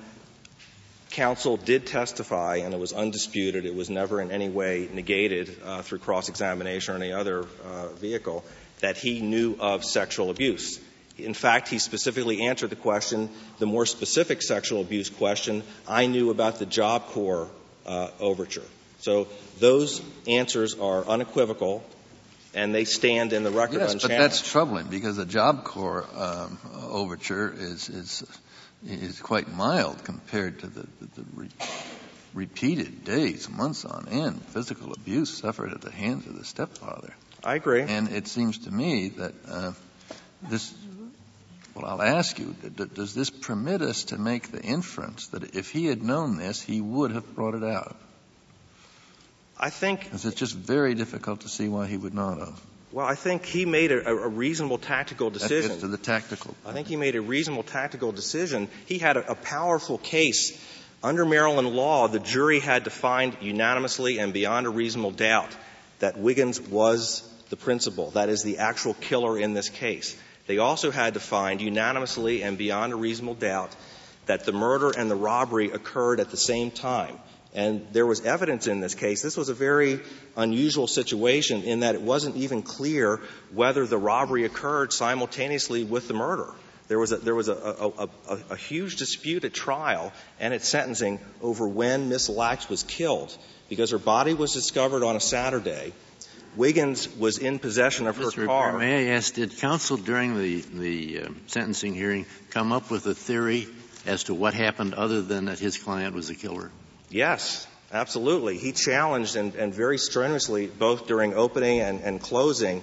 counsel did testify, and it was undisputed. It was never in any way negated uh, through cross examination or any other uh, vehicle that he knew of sexual abuse. In fact, he specifically answered the question, the more specific sexual abuse question, I knew about the Job Corps uh, overture. So those answers are unequivocal, and they stand in the record yes, unchallenged. but that's troubling because the Job Corps um, overture is, is is quite mild compared to the, the, the re- repeated days, months on end, physical abuse suffered at the hands of the stepfather. I agree. And it seems to me that uh, this. Well, I'll ask you: Does this permit us to make the inference that if he had known this, he would have brought it out? I think. It's just very difficult to see why he would not have. Well, I think he made a, a reasonable tactical decision. That to the tactical. I think he made a reasonable tactical decision. He had a, a powerful case. Under Maryland law, the jury had to find unanimously and beyond a reasonable doubt that Wiggins was the principal, that is, the actual killer in this case. They also had to find unanimously and beyond a reasonable doubt that the murder and the robbery occurred at the same time. And there was evidence in this case. This was a very unusual situation in that it wasn't even clear whether the robbery occurred simultaneously with the murder. There was a, there was a, a, a, a huge dispute at trial and at sentencing over when Miss Lacs was killed because her body was discovered on a Saturday. Wiggins was in possession of Mr. her car. May I ask, did counsel during the, the uh, sentencing hearing come up with a theory as to what happened other than that his client was the killer? Yes, absolutely. He challenged and, and very strenuously, both during opening and, and closing,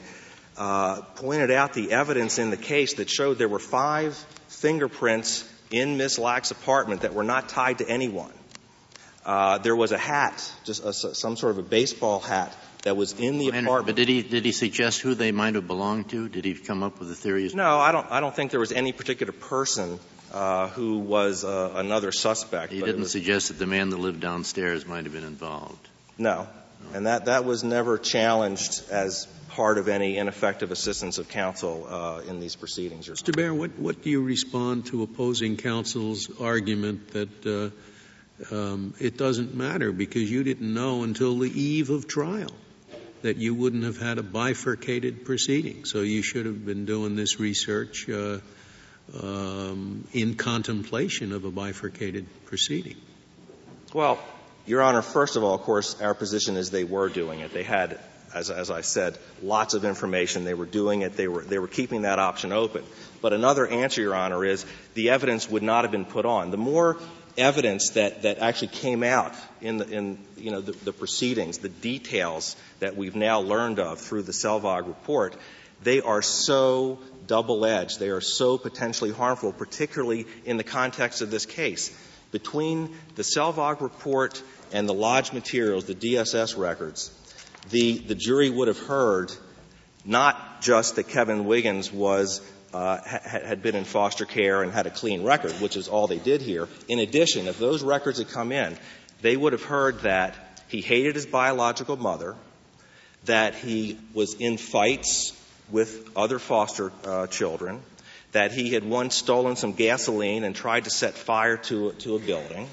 uh, pointed out the evidence in the case that showed there were five fingerprints in Miss Lack's apartment that were not tied to anyone. Uh, there was a hat, just a, some sort of a baseball hat that was in the apartment. But did he did he suggest who they might have belonged to? Did he come up with a theory? No, I don't. I don't think there was any particular person uh, who was uh, another suspect. He didn't was, suggest that the man that lived downstairs might have been involved. No, and that that was never challenged as part of any ineffective assistance of counsel uh, in these proceedings. Mr. Bair, what, what do you respond to opposing counsel's argument that uh, um, it doesn't matter because you didn't know until the eve of trial that you wouldn't have had a bifurcated proceeding, so you should have been doing this research uh, Um, in contemplation of a bifurcated proceeding? Well, Your Honor, first of all, of course, our position is they were doing it. They had, as, as I said, lots of information. They were doing it. They were, they were keeping that option open. But another answer, Your Honor, is the evidence would not have been put on. The more evidence that, that actually came out in the, in, you know, the, the proceedings, the details that we've now learned of through the Selvog report, they are so double edged. They are so potentially harmful, particularly in the context of this case. Between the Selvog report and the lodge materials, the DSS records, the, the jury would have heard not just that Kevin Wiggins was uh, ha- had been in foster care and had a clean record, which is all they did here. In addition, if those records had come in, they would have heard that he hated his biological mother, that he was in fights with other foster uh, children, that he had once stolen some gasoline and tried to set fire to, to a building,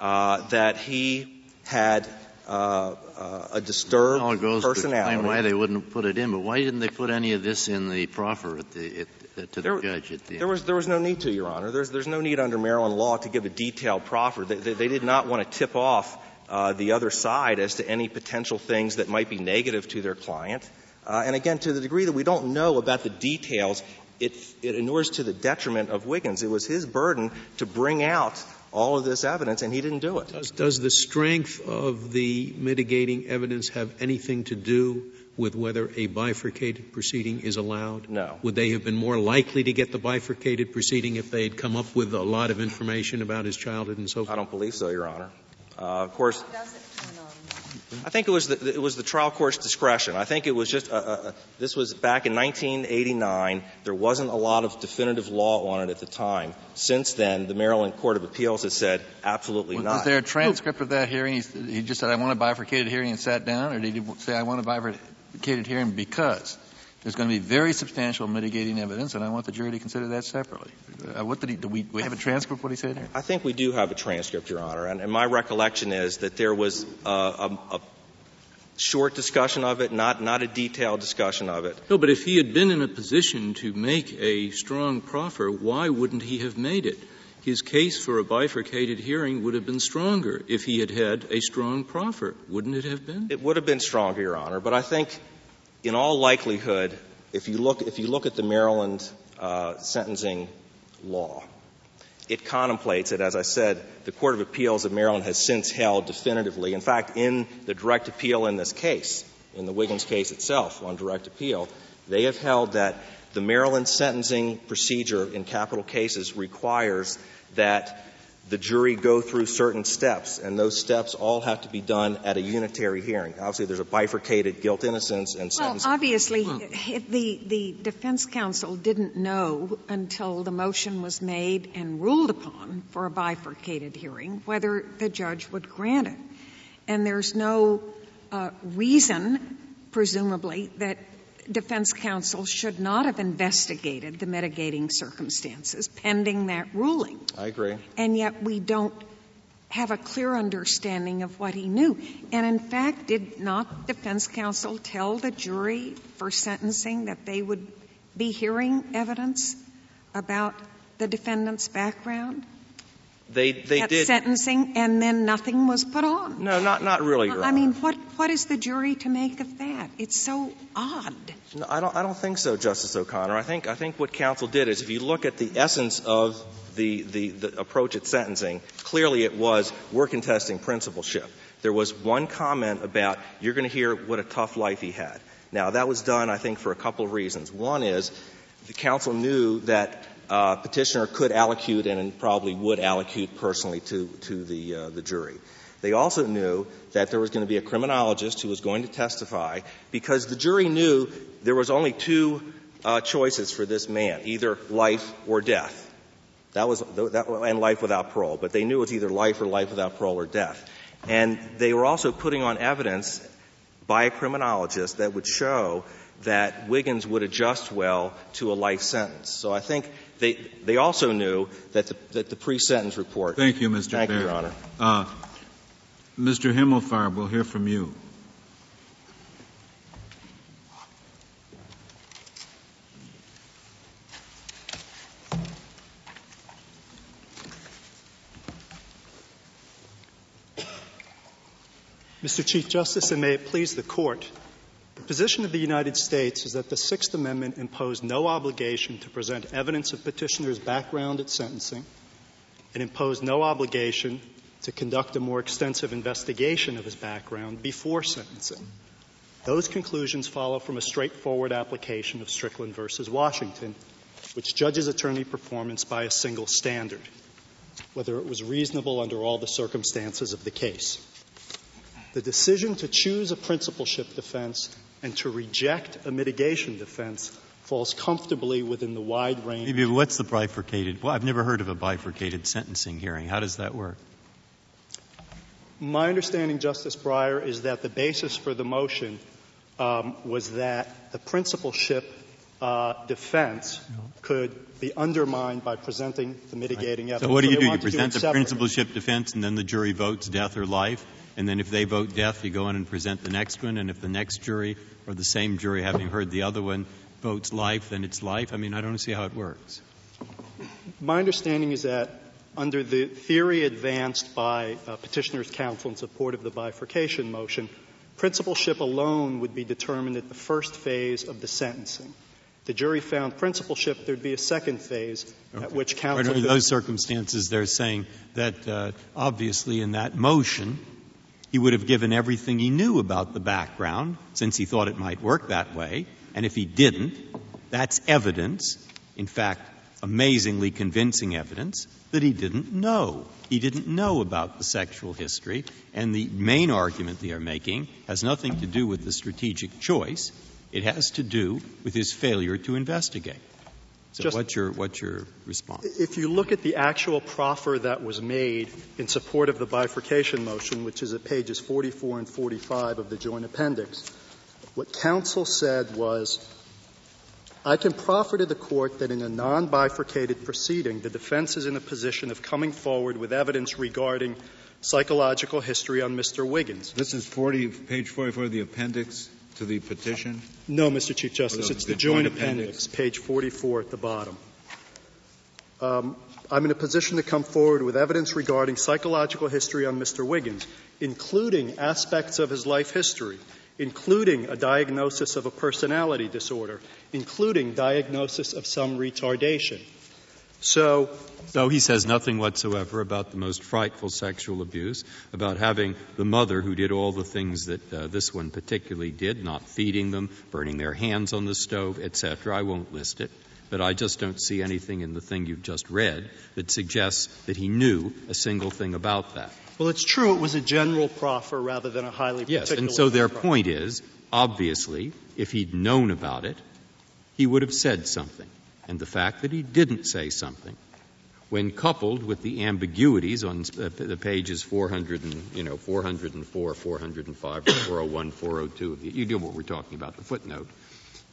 uh, that he had uh, uh, a disturbed All goes personality. To why they wouldn't put it in, but why didn't they put any of this in the proffer at the, at, to there, the judge at the there was there was no need to, Your Honor. There's there's no need under Maryland law to give a detailed proffer. They, they, they did not want to tip off uh, the other side as to any potential things that might be negative to their client. Uh, and again, to the degree that we don't know about the details, it, it inures to the detriment of Wiggins. It was his burden to bring out all of this evidence, and he didn't do it. Does, does the strength of the mitigating evidence have anything to do with whether a bifurcated proceeding is allowed? No. Would they have been more likely to get the bifurcated proceeding if they had come up with a lot of information about his childhood and so forth? I don't believe so, Your Honor. Uh, of course, I think it was the, it was the trial court's discretion. I think it was just a, a, this was back in 1989. There wasn't a lot of definitive law on it at the time. Since then, the Maryland Court of Appeals has said absolutely was, not. Was there a transcript of that hearing? He, he just said, "I want a bifurcated hearing," and sat down, or did he say, "I want a bifurcated hearing because"? There's going to be very substantial mitigating evidence, and I want the jury to consider that separately. Uh, what did he, do we, we have a transcript of what he said here? I think we do have a transcript, Your Honor, and, and my recollection is that there was uh, a, a short discussion of it, not, not a detailed discussion of it. No, but if he had been in a position to make a strong proffer, why wouldn't he have made it? His case for a bifurcated hearing would have been stronger if he had had a strong proffer, wouldn't it have been? It would have been stronger, Your Honor, but I think in all likelihood, if you look, if you look at the Maryland uh, sentencing law, it contemplates it. As I said, the Court of Appeals of Maryland has since held definitively. In fact, in the direct appeal in this case, in the Wiggins case itself on direct appeal, they have held that the Maryland sentencing procedure in capital cases requires that the jury go through certain steps, and those steps all have to be done at a unitary hearing. Obviously, there's a bifurcated guilt, innocence, and sentence. Well, obviously, the, the defense counsel didn't know until the motion was made and ruled upon for a bifurcated hearing whether the judge would grant it. And there's no uh, reason, presumably, that defense counsel should not have investigated the mitigating circumstances pending that ruling. I agree. And yet we don't have a clear understanding of what he knew. And in fact, did not defense counsel tell the jury for sentencing that they would be hearing evidence about the defendant's background? They, they at did. sentencing, and then nothing was put on. No, not, not really, Your I Honor. mean, what, what is the jury to make of that? It's so odd. No, I don't, I don't think so, Justice O'Connor. I think, I think what counsel did is if you look at the essence of the, the, the approach at sentencing, clearly it was we're contesting principalship. There was one comment about you're going to hear what a tough life he had. Now, that was done, I think, for a couple of reasons. One is the counsel knew that uh, petitioner could allocute and probably would allocute personally to, to the, uh, the jury. They also knew that there was going to be a criminologist who was going to testify because the jury knew there was only two uh, choices for this man, either life or death. That was, that, and life without parole. But they knew it was either life or life without parole or death. And they were also putting on evidence by a criminologist that would show that Wiggins would adjust well to a life sentence. So I think they, they also knew that the, that the pre-sentence report. Thank you, Mr. Thank Baird. you, Your Honor. Uh, Mr. Himmelfarb, we'll hear from you. Mr. Chief Justice, and may it please the Court, the position of the United States is that the Sixth Amendment imposed no obligation to present evidence of petitioner's background at sentencing and imposed no obligation to conduct a more extensive investigation of his background before sentencing. Those conclusions follow from a straightforward application of Strickland versus Washington, which judges attorney performance by a single standard, whether it was reasonable under all the circumstances of the case. The decision to choose a principalship defense and to reject a mitigation defense falls comfortably within the wide range. Maybe what's the bifurcated? Well, I've never heard of a bifurcated sentencing hearing. How does that work? My understanding, Justice Breyer, is that the basis for the motion um, was that the principalship uh, defense could be undermined by presenting the mitigating right. evidence. So what do you so do? You present the principalship defense, and then the jury votes death or life and then if they vote death, you go in and present the next one, and if the next jury or the same jury, having heard the other one, votes life, then it's life. I mean, I don't see how it works. My understanding is that under the theory advanced by uh, petitioner's counsel in support of the bifurcation motion, principalship alone would be determined at the first phase of the sentencing. The jury found principalship, there'd be a second phase okay. at which counsel. Under those circumstances, they're saying that uh, obviously in that motion, he would have given everything he knew about the background, since he thought it might work that way. And if he didn't, that's evidence, in fact, amazingly convincing evidence, that he didn't know. He didn't know about the sexual history. And the main argument they are making has nothing to do with the strategic choice. It has to do with his failure to investigate. So Just, what's your what's your response? If you look at the actual proffer that was made in support of the bifurcation motion, which is at pages 44 and 45 of the joint appendix, what counsel said was, I can proffer to the court that in a non-bifurcated proceeding, the defense is in a position of coming forward with evidence regarding psychological history on Mr. Wiggins. This is 40, page 44 of the appendix to the petition? No, Mr. Chief Justice. the- It's the the joint joint appendix, page 44 at the bottom. Um, I'm in a position to come forward with evidence regarding psychological history on Mr. Wiggins, including aspects of his life history, including a diagnosis of a personality disorder, including diagnosis of some retardation. So, So he says nothing whatsoever about the most frightful sexual abuse, about having the mother who did all the things that uh, this one particularly did, not feeding them, burning their hands on the stove, etc. I won't list it, but I just don't see anything in the thing you've just read that suggests that he knew a single thing about that. well, it's true it was a general proffer rather than a highly Yes, and so their proffer. point is, obviously, if he'd known about it, he would have said something. And the fact that he didn't say something, when coupled with the ambiguities on uh, the pages 400 and, you know, 404, 405, 401, 402, you know what we're talking about, the footnote,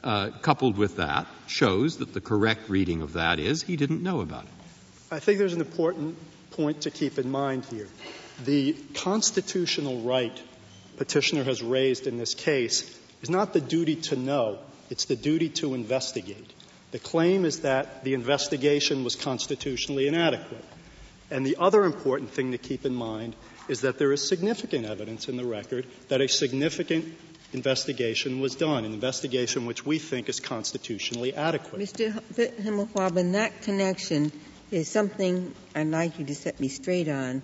uh, coupled with that, shows that the correct reading of that is he didn't know about it. I think there's an important point to keep in mind here. The constitutional right petitioner has raised in this case is not the duty to know, it's the duty to investigate. The claim is that the investigation was constitutionally inadequate. And the other important thing to keep in mind is that there is significant evidence in the record that a significant investigation was done, an investigation which we think is constitutionally adequate. Mr. Himmelfarb, that connection is something I'd like you to set me straight on.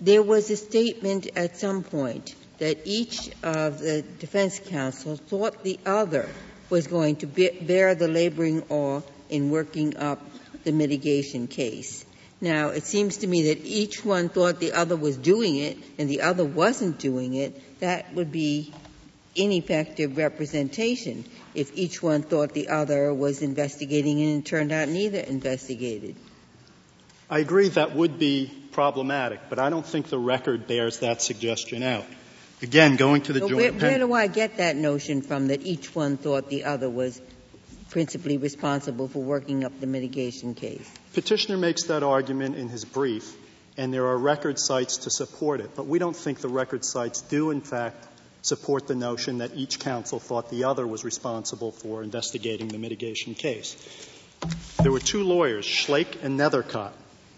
There was a statement at some point that each of the defense counsel thought the other was going to bear the laboring awe in working up the mitigation case. Now, it seems to me that each one thought the other was doing it and the other wasn't doing it. That would be ineffective representation if each one thought the other was investigating and it turned out neither investigated. I agree that would be problematic, but I don't think the record bears that suggestion out. Again, going to the So joint where, where do I get that notion from that each one thought the other was principally responsible for working up the mitigation case? Petitioner makes that argument in his brief, and there are record cites to support it, but we don't think the record cites do, in fact, support the notion that each counsel thought the other was responsible for investigating the mitigation case. There were two lawyers, Schlaich and Nethercott.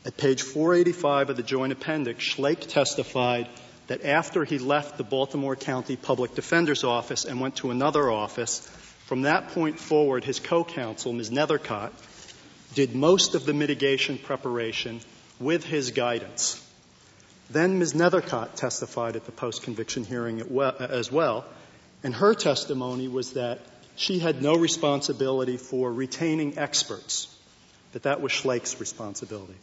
At page 485 of the joint appendix, Schlaich testified that after he left the Baltimore County Public Defender's Office and went to another office, from that point forward, his co-counsel, Ms. Nethercott, did most of the mitigation preparation with his guidance. Then Ms. Nethercott testified at the post-conviction hearing as well, and her testimony was that she had no responsibility for retaining experts, that that was Schlaich's responsibility.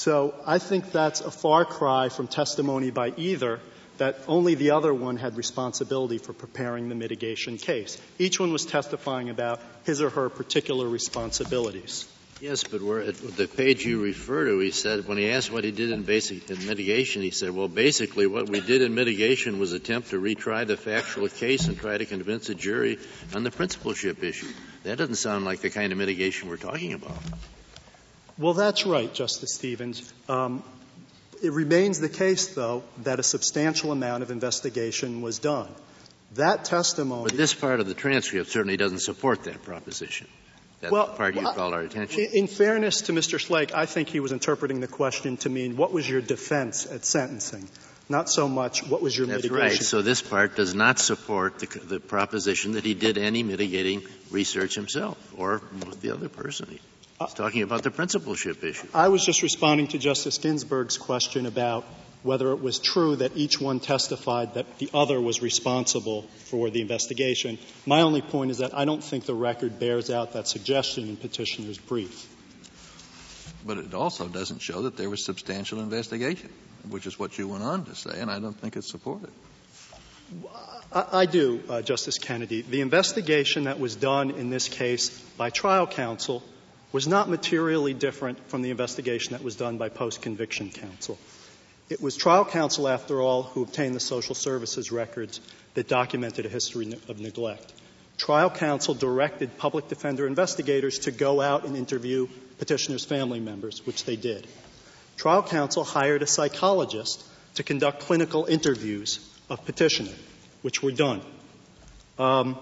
So I think that's a far cry from testimony by either that only the other one had responsibility for preparing the mitigation case. Each one was testifying about his or her particular responsibilities. Yes, but at the page you refer to, he said when he asked what he did in basic in mitigation, he said, "Well, basically, what we did in mitigation was attempt to retry the factual case and try to convince a jury on the principalship issue." That doesn't sound like the kind of mitigation we're talking about. Well, that's right, Justice Stevens. Um, it remains the case, though, that a substantial amount of investigation was done. That testimony. But this part of the transcript certainly doesn't support that proposition. That's well, the part you called our attention. In, in fairness to Mr. Schlaich, I think he was interpreting the question to mean what was your defense at sentencing, not so much what was your That's mitigation. right. So this part does not support the, the proposition that he did any mitigating research himself or with the other person. He's talking about the principalship issue. I was just responding to Justice Ginsburg's question about whether it was true that each one testified that the other was responsible for the investigation. My only point is that I don't think the record bears out that suggestion in petitioner's brief. But it also doesn't show that there was substantial investigation, which is what you went on to say, and I don't think it's supported. I, I do, uh, Justice Kennedy. The investigation that was done in this case by trial counsel was not materially different from the investigation that was done by post-conviction counsel. It was trial counsel, after all, who obtained the social services records that documented a history of neglect. Trial counsel directed public defender investigators to go out and interview petitioner's family members, which they did. trial counsel hired a psychologist to conduct clinical interviews of petitioner, which were done. Um,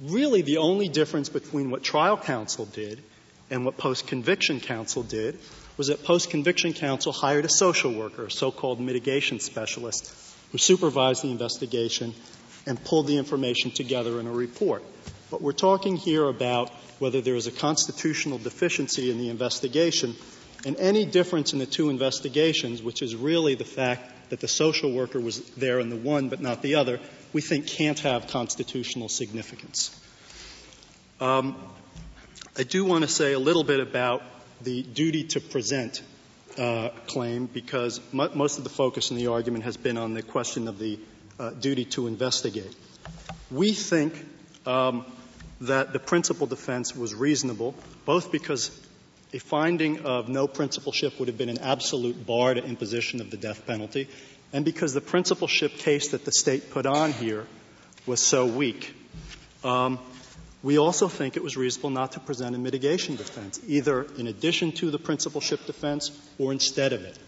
really, the only difference between what trial counsel did and what post-conviction counsel did was that post-conviction counsel hired a social worker, a so-called mitigation specialist, who supervised the investigation and pulled the information together in a report. But we're talking here about whether there is a constitutional deficiency in the investigation and any difference in the two investigations, which is really the fact that the social worker was there in the one but not the other, we think can't have constitutional significance. Um, I do want to say a little bit about the duty to present uh, claim because most of the focus in the argument has been on the question of the uh, duty to investigate. We think um, that the principal defense was reasonable, both because a finding of no principalship would have been an absolute bar to imposition of the death penalty, and because the principalship case that the state put on here was so weak. Um, we also think it was reasonable not to present a mitigation defense, either in addition to the principalship defense or instead of it.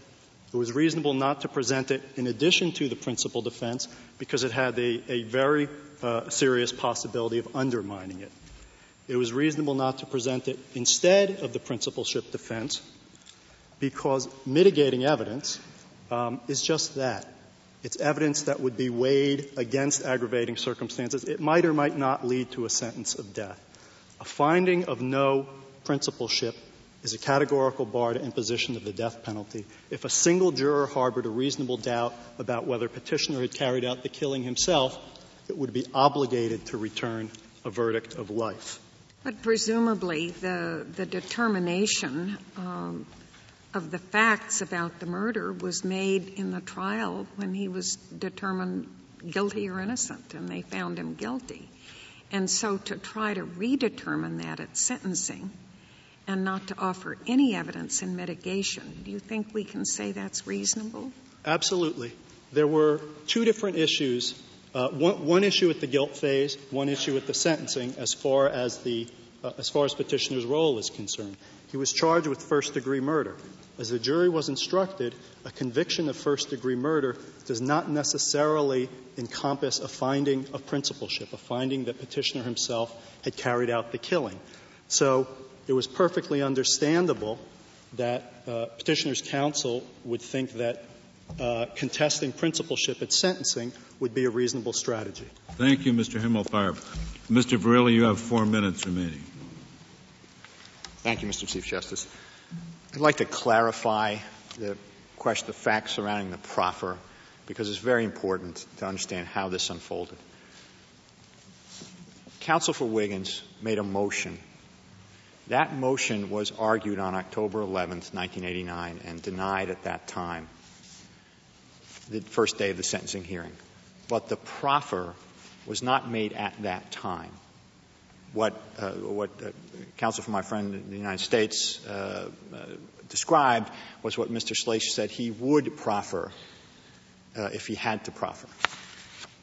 It was reasonable not to present it in addition to the principal defense because it had a, a very uh, serious possibility of undermining it. It was reasonable not to present it instead of the principalship defense because mitigating evidence um, is just that. It's evidence that would be weighed against aggravating circumstances. It might or might not lead to a sentence of death. A finding of no principalship is a categorical bar to imposition of the death penalty. If a single juror harbored a reasonable doubt about whether petitioner had carried out the killing himself, it would be obligated to return a verdict of life. But presumably, the the determination um, of the facts about the murder was made in the trial when he was determined guilty or innocent, and they found him guilty. And so to try to redetermine that at sentencing and not to offer any evidence in mitigation, do you think we can say that's reasonable? Absolutely. There were two different issues. Uh, one, one, issue at the guilt phase, one issue at the sentencing, as far as the uh, as far as petitioner's role is concerned. He was charged with first degree murder. As the jury was instructed, a conviction of first degree murder does not necessarily encompass a finding of principalship, a finding that petitioner himself had carried out the killing. So it was perfectly understandable that uh, petitioner's counsel would think that uh, contesting principalship at sentencing would be a reasonable strategy. Thank you, Mr. Himmelfarb. Mr. Verrilli, you have four minutes remaining. Thank you, Mr. Chief Justice. I'd like to clarify the question, the facts surrounding the proffer, because it's very important to understand how this unfolded. Counsel for Wiggins made a motion. That motion was argued on October 11th, 1989, and denied at that time, the first day of the sentencing hearing. But the proffer was not made at that time what, uh, what uh, counsel for my friend in the United States uh, described was what Mr. Schlaich said he would proffer if he had to proffer.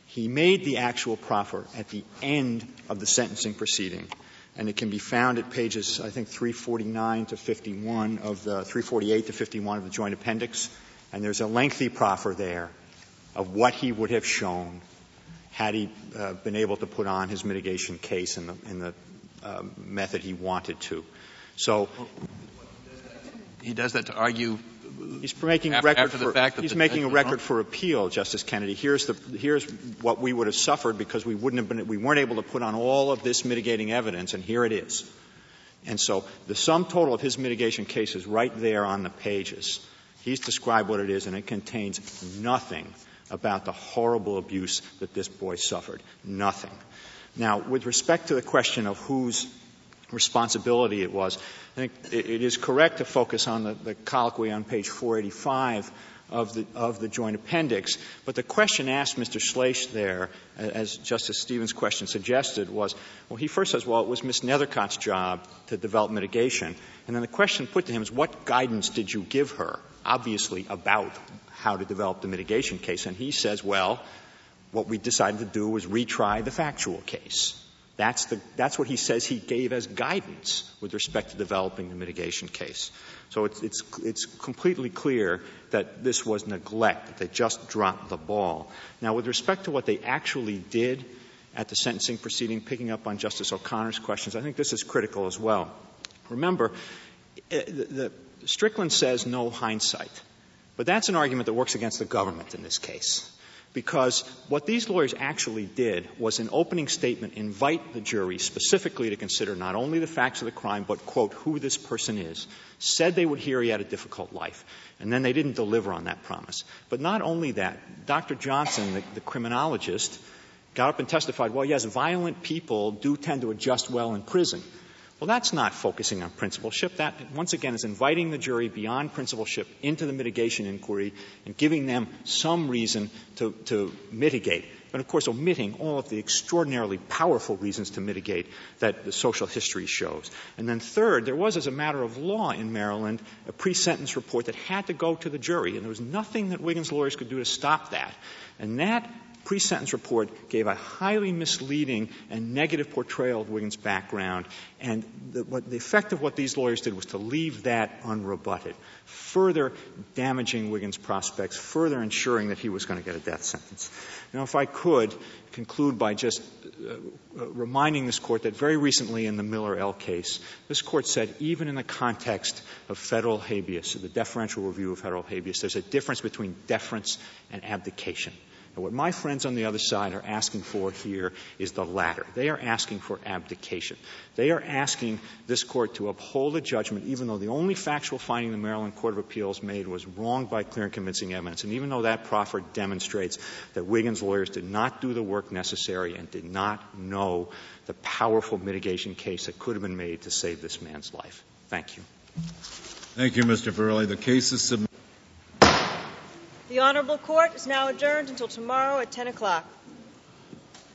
He made the actual proffer at the end of the sentencing proceeding, and it can be found at pages, I think, 349 to 51 of the 348 to 51 of the joint appendix, and there's a lengthy proffer there of what he would have shown had he uh, been able to put on his mitigation case in the, in the uh, method he wanted to. So he does that to argue. He's making after, record after for, he's making a record for appeal, Justice Kennedy. Here's the here's what we would have suffered because we wouldn't have been we weren't able to put on all of this mitigating evidence, and here it is. And so the sum total of his mitigation case is right there on the pages. He's described what it is, and it contains nothing about the horrible abuse that this boy suffered. Nothing. Now, with respect to the question of whose responsibility it was, I think it is correct to focus on the, the colloquy on page 485 of the, of the joint appendix. But the question asked Mr. Schlaich there, as Justice Stevens' question suggested, was, well, he first says, well, it was Ms. Nethercott's job to develop mitigation. And then the question put to him is, what guidance did you give her? Obviously about how to develop the mitigation case. And he says, well, what we decided to do was retry the factual case. That's, the, that's what he says he gave as guidance with respect to developing the mitigation case. So it's, it's, it's completely clear that this was neglect, that they just dropped the ball. Now, with respect to what they actually did at the sentencing proceeding, picking up on Justice O'Connor's questions, I think this is critical as well. Remember, eh, the, the Strickland says no hindsight. But that's an argument that works against the government in this case. Because what these lawyers actually did was in opening statement invite the jury specifically to consider not only the facts of the crime, but, quote, who this person is. Said they would hear he had a difficult life. And then they didn't deliver on that promise. But not only that, Dr. Johnson, the, the criminologist, got up and testified, well, yes, violent people do tend to adjust well in prison. Well, that's not focusing on principalship. That, once again, is inviting the jury beyond principalship into the mitigation inquiry and giving them some reason to, to mitigate. But of course, omitting all of the extraordinarily powerful reasons to mitigate that the social history shows. And then third, there was, as a matter of law in Maryland, a pre-sentence report that had to go to the jury, and there was nothing that Wiggins lawyers could do to stop that. And that pre-sentence report gave a highly misleading and negative portrayal of Wiggins' background, and the, what, the effect of what these lawyers did was to leave that unrebutted, further damaging Wiggins' prospects, further ensuring that he was going to get a death sentence. Now, if I could conclude by just uh, uh, reminding this court that very recently in the Miller-El case, this court said even in the context of federal habeas, the deferential review of federal habeas, there's a difference between deference and abdication. And what my friends on the other side are asking for here is the latter. They are asking for abdication. They are asking this court to uphold a judgment even though the only factual finding the Maryland Court of Appeals made was wrong by clear and convincing evidence. And even though that proffer demonstrates that Wiggins lawyers did not do the work necessary and did not know the powerful mitigation case that could have been made to save this man's life. Thank you. Thank you, Mr. Verrilli. The case is submitted. The Honorable Court is now adjourned until tomorrow at 10 o'clock.